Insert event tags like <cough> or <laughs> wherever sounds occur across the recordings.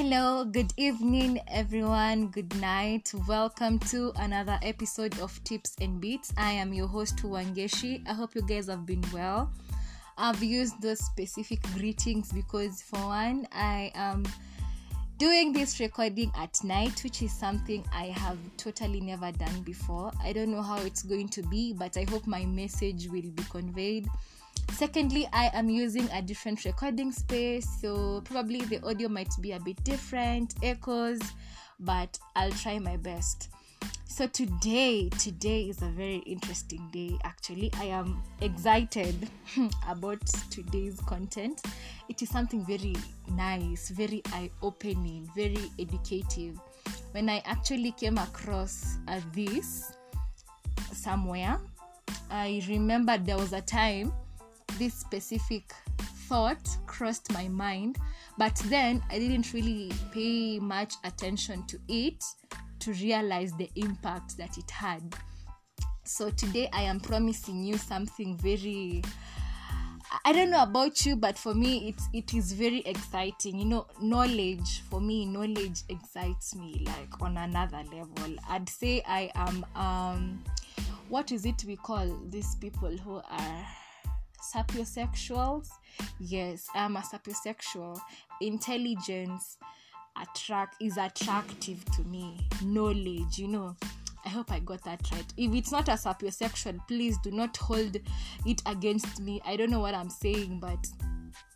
Hello, good evening, everyone. Good night. Welcome to another episode of Tips and Beats. I am your host, Wangeshi. I hope you guys have been well. I've used those specific greetings because, for one, I am doing this recording at night, which is something I have totally never done before. I don't know how it's going to be, but I hope my message will be conveyed secondly i am using a different recording space so probably the audio might be a bit different echoes but i'll try my best. So today today is a very interesting day actually. I am excited <laughs> about today's content. It is something very nice very eye-opening very educative. When i actually came across uh, this somewhere i remembered there was a time this specific thought crossed my mind, but then I didn't really pay much attention to it to realize the impact that it had. So today I am promising you something very I don't know about you, but for me, it's it is very exciting. You know, knowledge for me, knowledge excites me like on another level. I'd say I am um, what is it we call these people who are sapiosexuals. Yes i'm a sapiosexual. Intelligence attract is attractive to me. Knowledge you know. I hope i got that right. If it's not a sapiosexual please do not hold it against me. I don't know what i'm saying but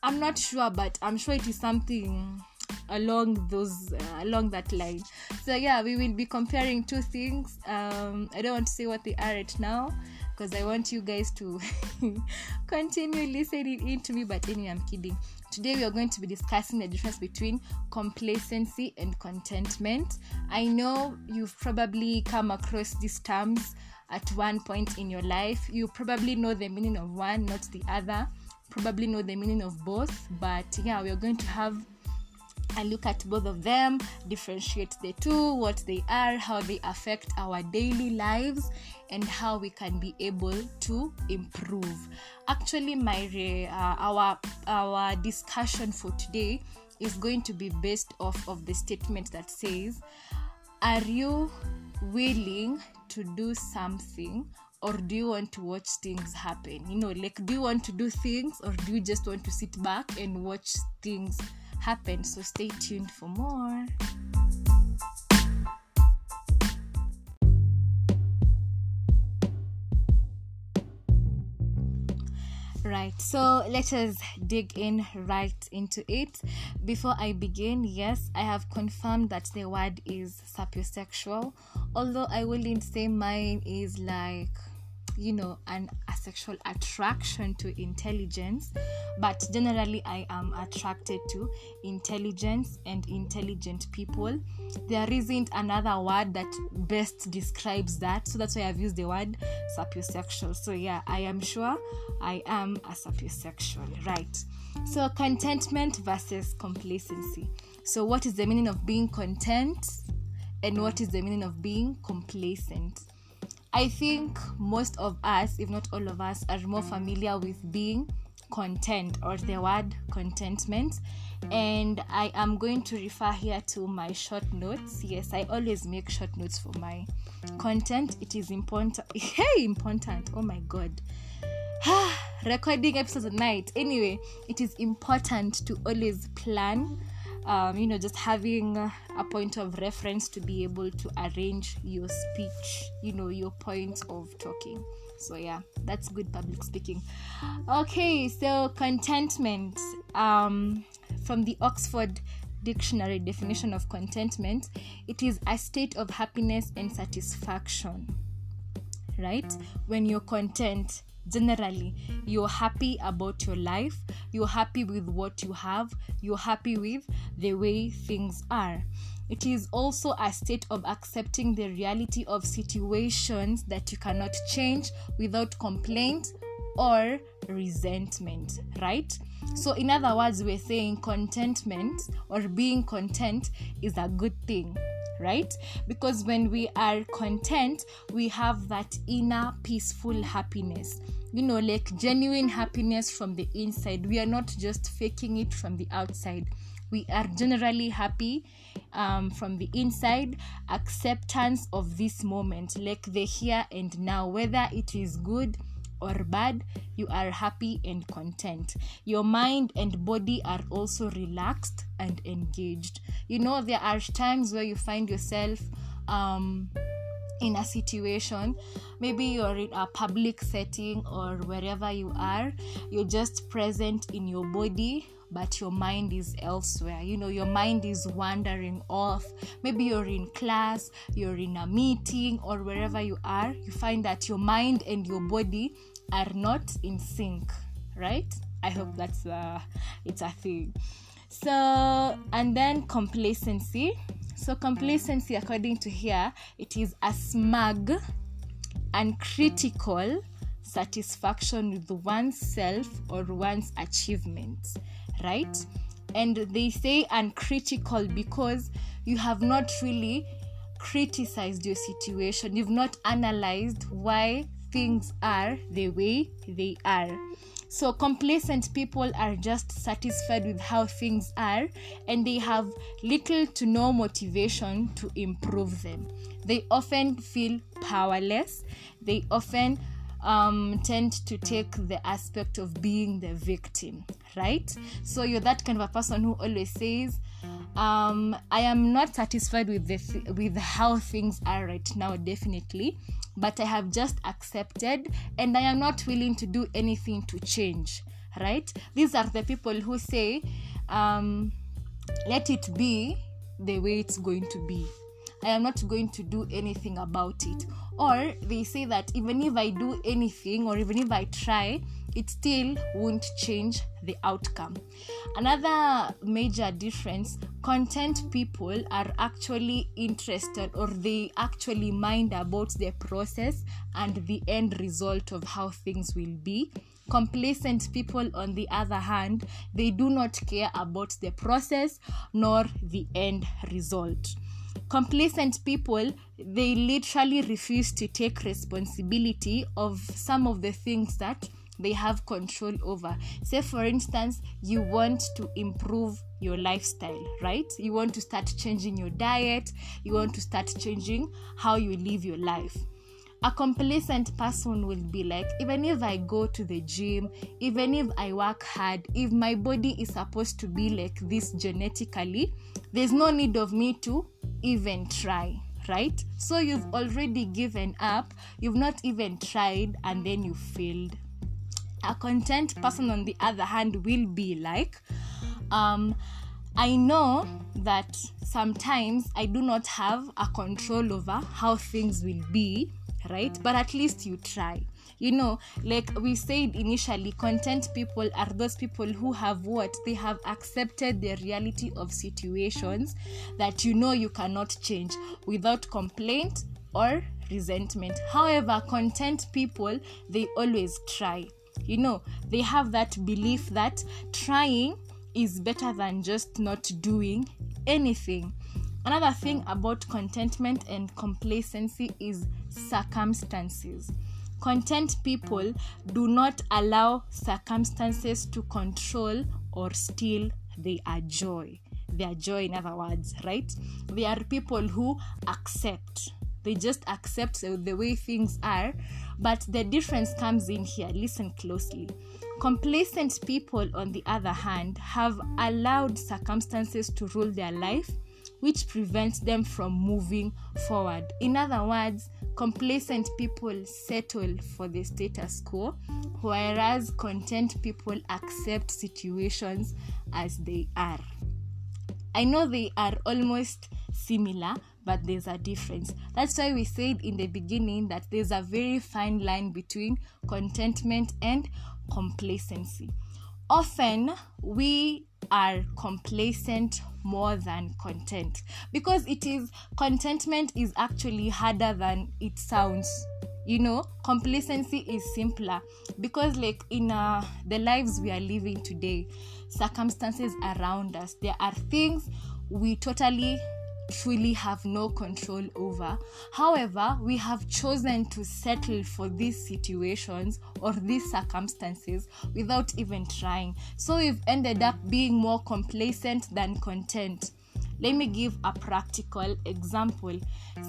i'm not sure but i'm sure it is something along those uh, along that line. So yeah we will be comparing two things. Um i don't want to say what they are right now because I want you guys to <laughs> continue listening into me. But anyway, I'm kidding. Today, we are going to be discussing the difference between complacency and contentment. I know you've probably come across these terms at one point in your life. You probably know the meaning of one, not the other. Probably know the meaning of both. But yeah, we are going to have I look at both of them, differentiate the two, what they are, how they affect our daily lives, and how we can be able to improve. Actually, my uh, our our discussion for today is going to be based off of the statement that says, "Are you willing to do something?" Or do you want to watch things happen? You know, like, do you want to do things or do you just want to sit back and watch things happen. So stay tuned for more. Right, so let us dig in right into it. Before I begin, yes, I have confirmed that the word is sapiosexual, although I wouldn't say mine is like you know an a sexual attraction to intelligence but generally i am attracted to intelligence and intelligent people. There isn't another word that best describes that so that's why i've used the word sapiosexual. So yeah i am sure i am a sapiosexual right? So contentment versus complacency. So what is the meaning of being content and what is the meaning of being complacent I think most of us, if not all of us, are more familiar with being content or the word contentment. And I am going to refer here to my short notes. Yes, I always make short notes for my content. It is important. <laughs> Hey, important. Oh my god. <sighs> Recording episodes at night. Anyway, it is important to always plan um, you know just having a point of reference to be able to arrange your speech you know your point of talking. So yeah that's good public speaking. Okay so contentment. Um, from the oxford dictionary definition of contentment it is a state of happiness and satisfaction right? When you're content generally you're happy about your life you're happy with what you have you're happy with the way things are. It is also a state of accepting the reality of situations that you cannot change without complaint or resentment right so in other words we're saying contentment or being content is a good thing right? Because when we are content, we have that inner peaceful happiness. You know, like genuine happiness from the inside. We are not just faking it from the outside. we are generally happy um, from the inside acceptance of this moment like the here and now whether it is good or bad you are happy and content. Your mind and body are also relaxed and engaged. You know there are times where you find yourself um, in a situation maybe you're in a public setting or wherever you are you're just present in your body but your mind is elsewhere. You know your mind is wandering off. Maybe you're in class you're in a meeting or wherever you are you find that your mind and your body are not in sync right? I hope that's uh it's a thing. So and then complacency. So complacency according to here it is a smug and critical satisfaction with oneself or one's achievements right? And they say uncritical because you have not really criticized your situation. You've not analyzed why things are the way they are. So, complacent people are just satisfied with how things are and they have little to no motivation to improve them. They often feel powerless. They often um, tend to take the aspect of being the victim, right? So, you're that kind of a person who always says, um, I am not satisfied with the th- with how things are right now, definitely but I have just accepted and I am not willing to do anything to change. Right? These are the people who say, um, let it be the way it's going to be. I am not going to do anything about it. Or they say that even if I do anything or even if I try, it still won't change the outcome. Another major difference content people are actually interested or they actually mind about the process and the end result of how things will be. Complacent people, on the other hand, they do not care about the process nor the end result complacent people they literally refuse to take responsibility of some of the things that they have control over. Say, for instance, you want to improve your lifestyle, right? You want to start changing your diet, you want to start changing how you live your life. A complacent person will be like, even if I go to the gym, even if I work hard, if my body is supposed to be like this genetically, there's no need of me to even try right? So you've already given up, you've not even tried, and then you failed a content person on the other hand will be like um, i know that sometimes i do not have a control over how things will be right? But at least you try. You know like we said initially content people are those people who have what? They have accepted the reality of situations that you know you cannot change without complaint or resentment. However content people they always try you know they have that belief that trying is better than just not doing anything. Another thing about contentment and complacency is circumstances. Content people do not allow circumstances to control or steal their joy. Their joy in other words right? They are people who accept they just accept the way things are but the difference comes in here. Listen closely. Complacent people, on the other hand, have allowed circumstances to rule their life, which prevents them from moving forward. In other words, complacent people settle for the status quo, whereas content people accept situations as they are. I know they are almost similar, but there's a difference. That's why we said in the beginning that there's a very fine line between contentment and complacency. Often we are complacent more than content because it is contentment is actually harder than it sounds you know complacency is simpler because like in uh, the lives we are living today circumstances around us there are things we totally truly have no control over. However, we have chosen to settle for these situations or these circumstances without even trying. So we've ended up being more complacent than content. Let me give a practical example.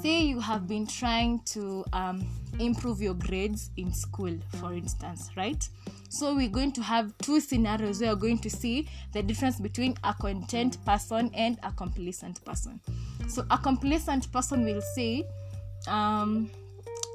Say you have been trying to um, improve your grades in school, for instance, right? So we're going to have two scenarios where we're going to see the difference between a content person and a complacent person. So a complacent person will say, um,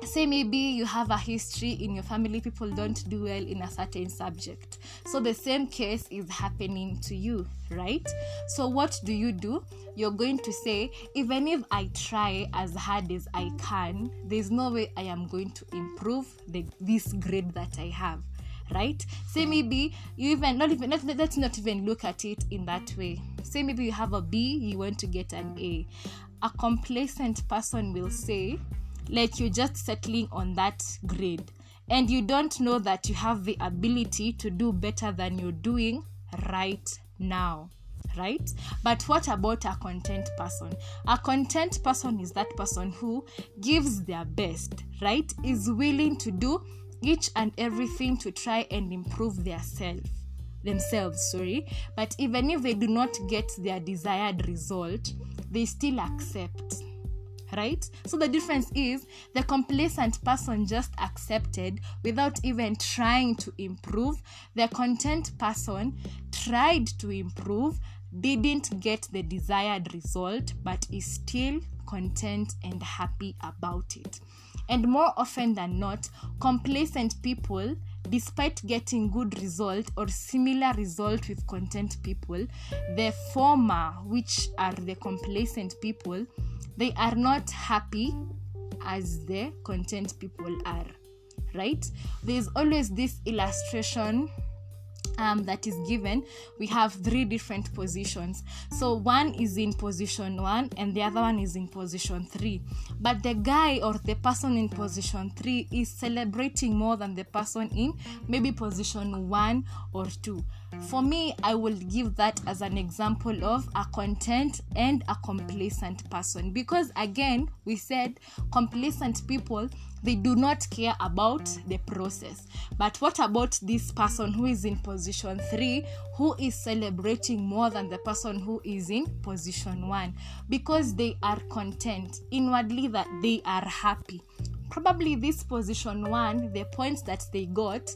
say maybe you have a history in your family people don't do well in a certain subject. So the same case is happening to you right? So what do you do? You're going to say even if i try as hard as i can there's no way i am going to improve the, this grade that i have right? Say maybe you even not even let, let's not even look at it in that way. Say maybe you have a b you want to get an a. A complacent person will say like you're just settling on that grade. And you don't know that you have the ability to do better than you're doing right now right? But what about a content person? A content person is that person who gives their best right? Is willing to do each and everything to try and improve their self themselves sorry. But even if they do not get their desired result they still accept right? So the difference is the complacent person just accepted without even trying to improve. The content person tried to improve, didn't get the desired result, but is still content and happy about it. And more often than not, complacent people despite getting good result or similar result with content people the former which are the complacent people they are not happy as the content people are right? There's always this illustration um, that is given, we have three different positions. So one is in position one and the other one is in position three. But the guy or the person in position three is celebrating more than the person in maybe position one or two. For me, I will give that as an example of a content and a complacent person because again, we said complacent people they do not care about the process. But what about this person who is in position three, who is celebrating more than the person who is in position one? Because they are content inwardly that they are happy. Probably this position one, the points that they got,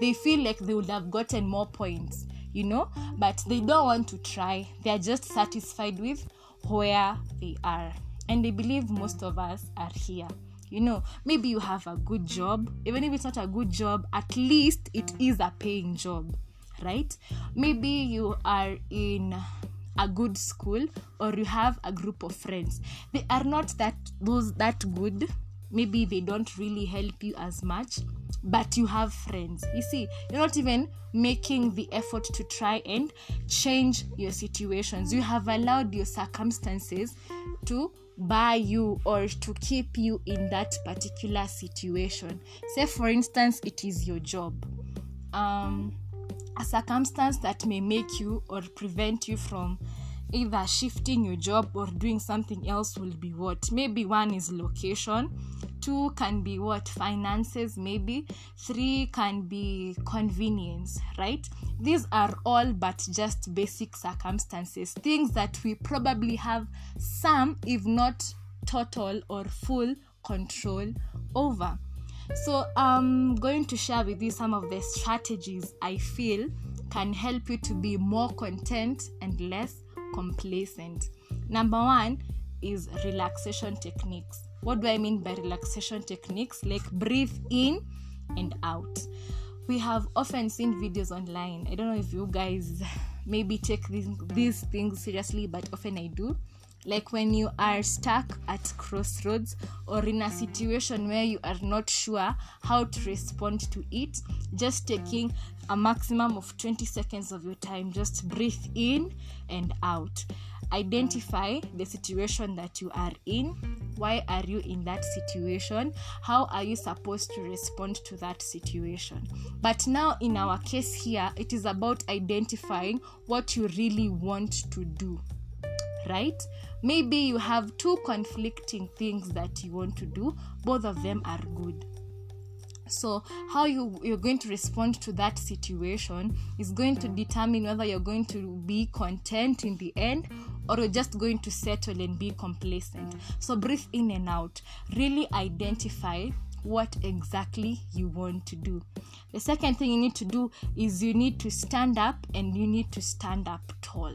they feel like they would have gotten more points, you know, but they don't want to try. They are just satisfied with where they are. And they believe most of us are here you know? Maybe you have a good job. Even if it's not a good job at least it is a paying job right? Maybe you are in a good school or you have a group of friends. They are not that those that good maybe they don't really help you as much but you have friends you see you're not even making the effort to try and change your situations you have allowed your circumstances to buy you or to keep you in that particular situation. Say, for instance, it is your job. Um, a circumstance that may make you or prevent you from either shifting your job or doing something else will be what? Maybe one is location two can be what? Finances maybe three can be convenience right? These are all but just basic circumstances things that we probably have some if not total or full control over. So i'm going to share with you some of the strategies i feel can help you to be more content and less complacent. Number one is relaxation techniques. What do I mean by relaxation techniques? Like breathe in and out. We have often seen videos online. I don't know if you guys <laughs> maybe take these, these things seriously, but often I do like when you are stuck at crossroads or in a situation where you are not sure how to respond to it just taking a maximum of 20 seconds of your time. Just breathe in and out. Identify the situation that you are in. Why are you in that situation? How are you supposed to respond to that situation? But now in our case here it is about identifying what you really want to do right? Maybe you have two conflicting things that you want to do, both of them are good. So, how you, you're going to respond to that situation is going to determine whether you're going to be content in the end or you're just going to settle and be complacent. So, breathe in and out. Really identify what exactly you want to do. The second thing you need to do is you need to stand up and you need to stand up tall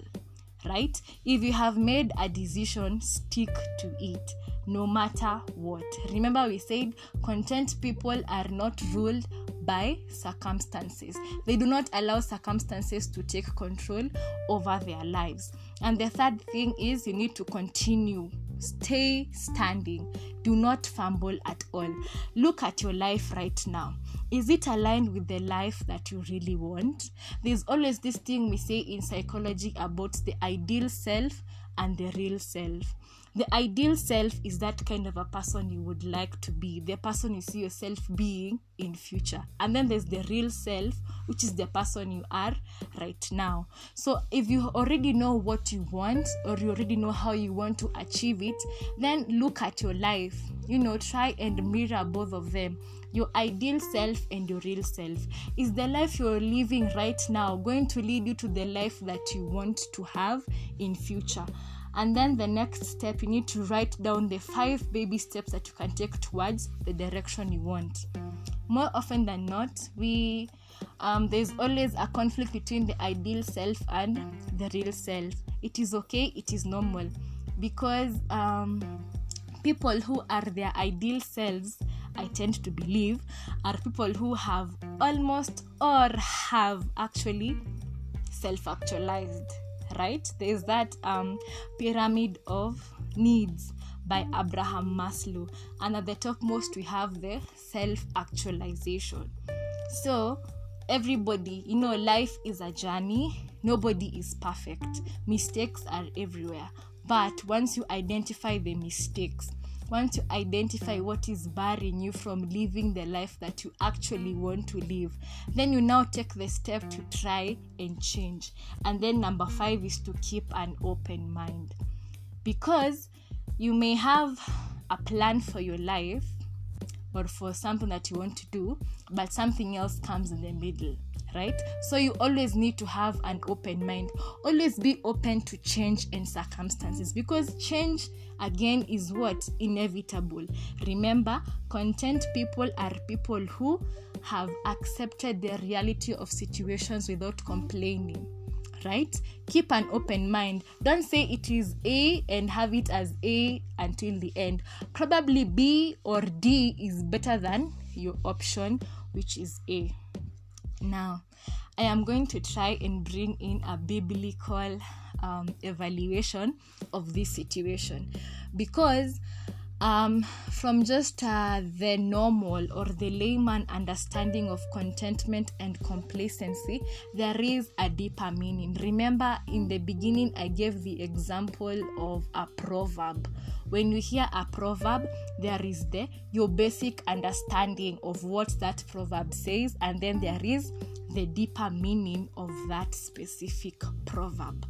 right? If you have made a decision, stick to it no matter what. Remember, we said content people are not ruled by circumstances, they do not allow circumstances to take control over their lives. And the third thing is you need to continue stay standing do not fumble at all look at your life right now is it aligned with the life that you really want? There's always this thing we say in psychology about the ideal self and the real self. The ideal self is that kind of a person you would like to be, the person you see yourself being in future. And then there's the real self, which is the person you are right now. So if you already know what you want or you already know how you want to achieve it, then look at your life. You know, try and mirror both of them your ideal self and your real self. Is the life you're living right now going to lead you to the life that you want to have in future? And then the next step, you need to write down the five baby steps that you can take towards the direction you want. More often than not, we um, there's always a conflict between the ideal self and the real self. It is okay, it is normal because um, people who are their ideal selves I tend to believe are people who have almost or have actually self actualized, right? There's that um, pyramid of needs by Abraham Maslow, and at the topmost, we have the self actualization. So, everybody, you know, life is a journey, nobody is perfect, mistakes are everywhere. But once you identify the mistakes, want to identify what is barring you from living the life that you actually want to live. Then you now take the step to try and change. And then number five is to keep an open mind. Because you may have a plan for your life or for something that you want to do, but something else comes in the middle right? So you always need to have an open mind. Always be open to change and circumstances because change again is what inevitable. Remember, content people are people who have accepted the reality of situations without complaining right? Keep an open mind. Don't say it is A and have it as A until the end. Probably B or D is better than your option, which is A. Now, I am going to try and bring in a biblical um, evaluation of this situation. Because um, from just uh, the normal or the layman understanding of contentment and complacency, there is a deeper meaning. Remember, in the beginning, I gave the example of a proverb. When you hear a proverb, there is the your basic understanding of what that proverb says, and then there is the deeper meaning of that specific proverb.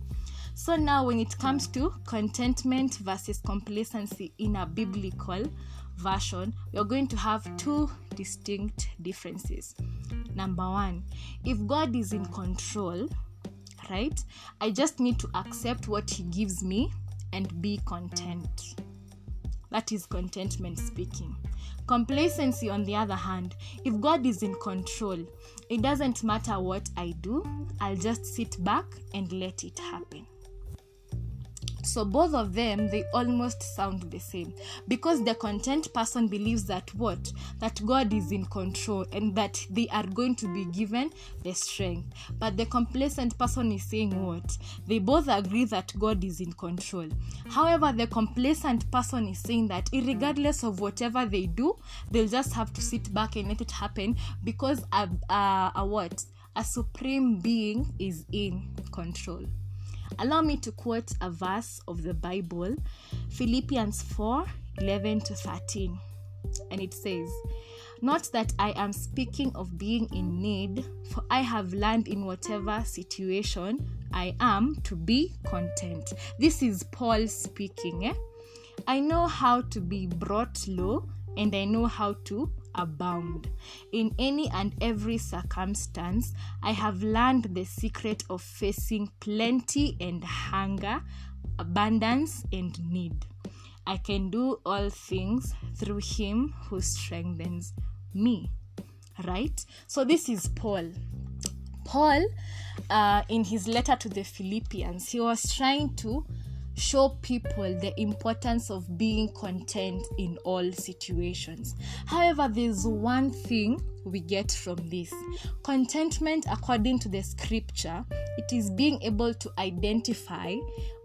So now, when it comes to contentment versus complacency in a biblical version, we're going to have two distinct differences. Number one, if God is in control, right, I just need to accept what He gives me and be content. That is contentment speaking. Complacency, on the other hand, if God is in control, it doesn't matter what I do, I'll just sit back and let it happen. So both of them they almost sound the same because the content person believes that what that God is in control and that they are going to be given the strength. But the complacent person is saying what? They both agree that God is in control. However, the complacent person is saying that regardless of whatever they do, they'll just have to sit back and let it happen because a, a, a what? A supreme being is in control. Allow me to quote a verse of the Bible, Philippians 4 11 to 13. And it says, Not that I am speaking of being in need, for I have learned in whatever situation I am to be content. This is Paul speaking. Eh? I know how to be brought low and I know how to abound. In any and every circumstance, I have learned the secret of facing plenty and hunger, abundance and need. I can do all things through him who strengthens me. Right? So, this is Paul. Paul, uh, in his letter to the Philippians, he was trying to show people the importance of being content in all situations. However, there's one thing we get from this contentment, according to the scripture, it is being able to identify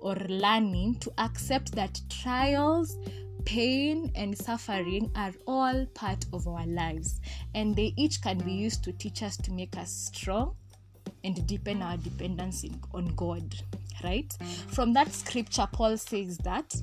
or learning to accept that trials, pain and suffering are all part of our lives and they each can be used to teach us to make us strong and deepen our dependence on God right? From that scripture, Paul says that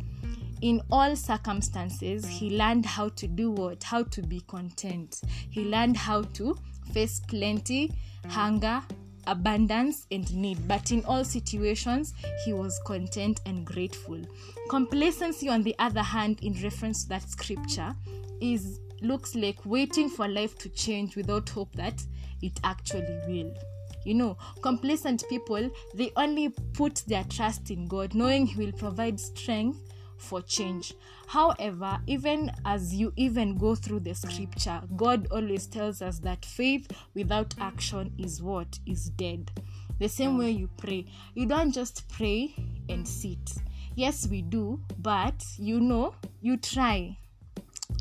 in all circumstances, he learned how to do what? How to be content. He learned how to face plenty, hunger, abundance, and need. But in all situations, he was content and grateful. Complacency, on the other hand, in reference to that scripture, is looks like waiting for life to change without hope that it actually will you know complacent people they only put their trust in god knowing he will provide strength for change. However even as you even go through the scripture god always tells us that faith without action is what? Is dead. The same way you pray. You don't just pray and sit. Yes we do but you know you try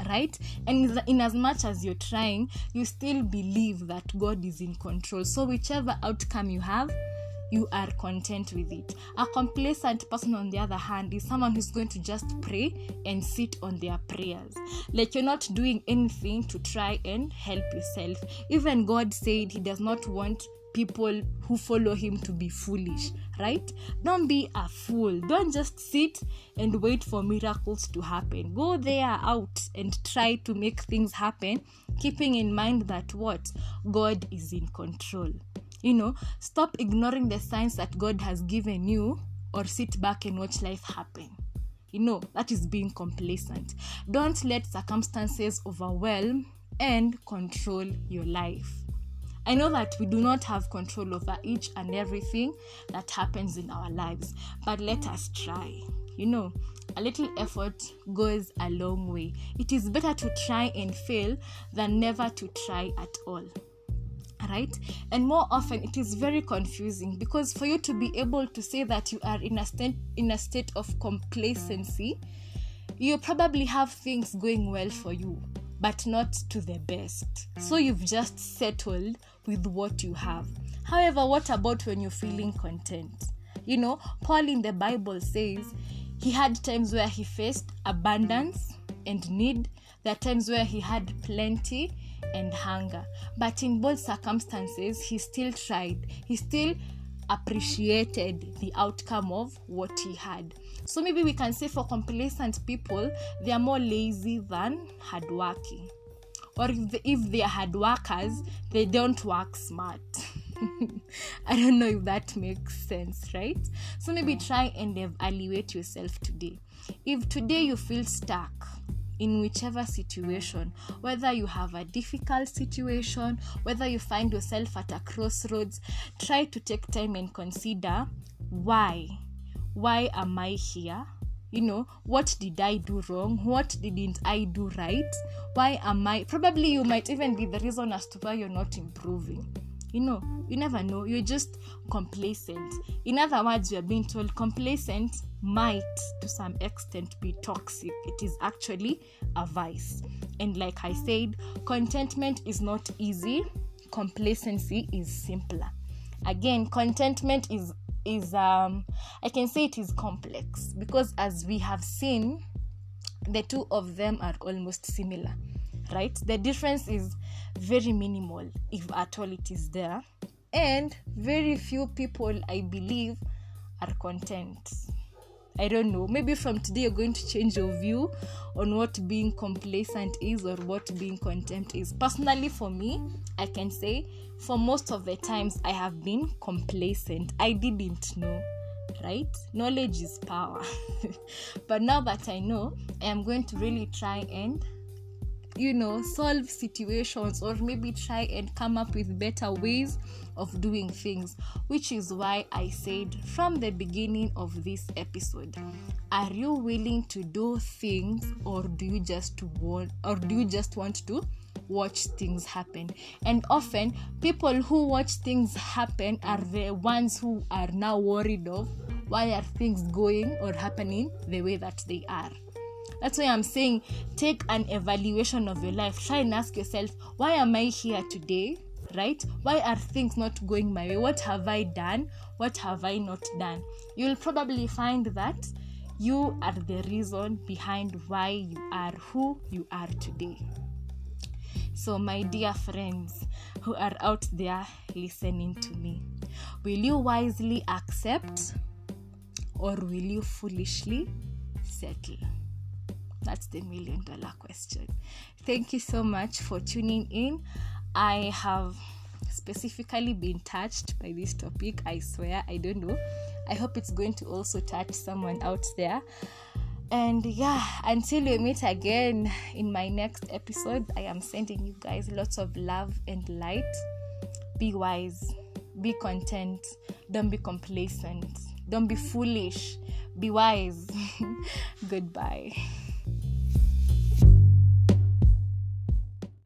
right? And in as much as you're trying you still believe that god is in control. So whichever outcome you have you are content with it. A complacent person on the other hand is someone who's going to just pray and sit on their prayers. Like you're not doing anything to try and help yourself. Even god said he does not want people who follow him to be foolish, right? Don't be a fool. Don't just sit and wait for miracles to happen. Go there out and try to make things happen, keeping in mind that what? God is in control. You know, stop ignoring the signs that God has given you or sit back and watch life happen. You know, that is being complacent. Don't let circumstances overwhelm and control your life. I know that we do not have control over each and everything that happens in our lives, but let us try. You know, a little effort goes a long way. It is better to try and fail than never to try at all. Right? And more often it is very confusing because for you to be able to say that you are in a state in a state of complacency, you probably have things going well for you but not to the best. So you've just settled with what you have. However, what about when you're feeling content? You know, Paul in the Bible says he had times where he faced abundance and need. There are times where he had plenty and hunger. But in both circumstances, he still tried. He still appreciated the outcome of what he had. So maybe we can say for complacent people, they are more lazy than hardworking or if, if they are hard workers they don't work smart <laughs> i don't know if that makes sense right so maybe try and evaluate yourself today if today you feel stuck in whichever situation, whether you have a difficult situation, whether you find yourself at a crossroads, try to take time and consider why. Why am I here? You know what did i do wrong? What didn't i do right? Why am i probably you might even be the reason as to why you're not improving. You know you never know. You're just complacent. In other words you're being told complacent might to some extent be toxic. It is actually a vice. And like i said contentment is not easy. Complacency is simpler. Again contentment is is um i can say it is complex because as we have seen the two of them are almost similar right? The difference is very minimal if at all it is there. And very few people i believe are content I don't know. Maybe from today you're going to change your view on what being complacent is or what being content is. Personally, for me, I can say for most of the times I have been complacent. I didn't know right? Knowledge is power. <laughs> but now that I know, I am going to really try and you know solve situations or maybe try and come up with better ways of doing things which is why i said from the beginning of this episode are you willing to do things or do you just want or do you just want to watch things happen? And often people who watch things happen are the ones who are now worried of why are things going or happening the way that they are that's why i'm saying take an evaluation of your life. Try and ask yourself why am i here today? Right? Why are things not going my way? What have i done? What have i not done? You'll probably find that you are the reason behind why you are who you are today. So my dear friends who are out there listening to me will you wisely accept or will you foolishly settle that's the million dollar question. Thank you so much for tuning in. I have specifically been touched by this topic. I swear, I don't know. I hope it's going to also touch someone out there. And yeah, until we meet again in my next episode, I am sending you guys lots of love and light. Be wise, be content, don't be complacent, don't be foolish, be wise. <laughs> Goodbye.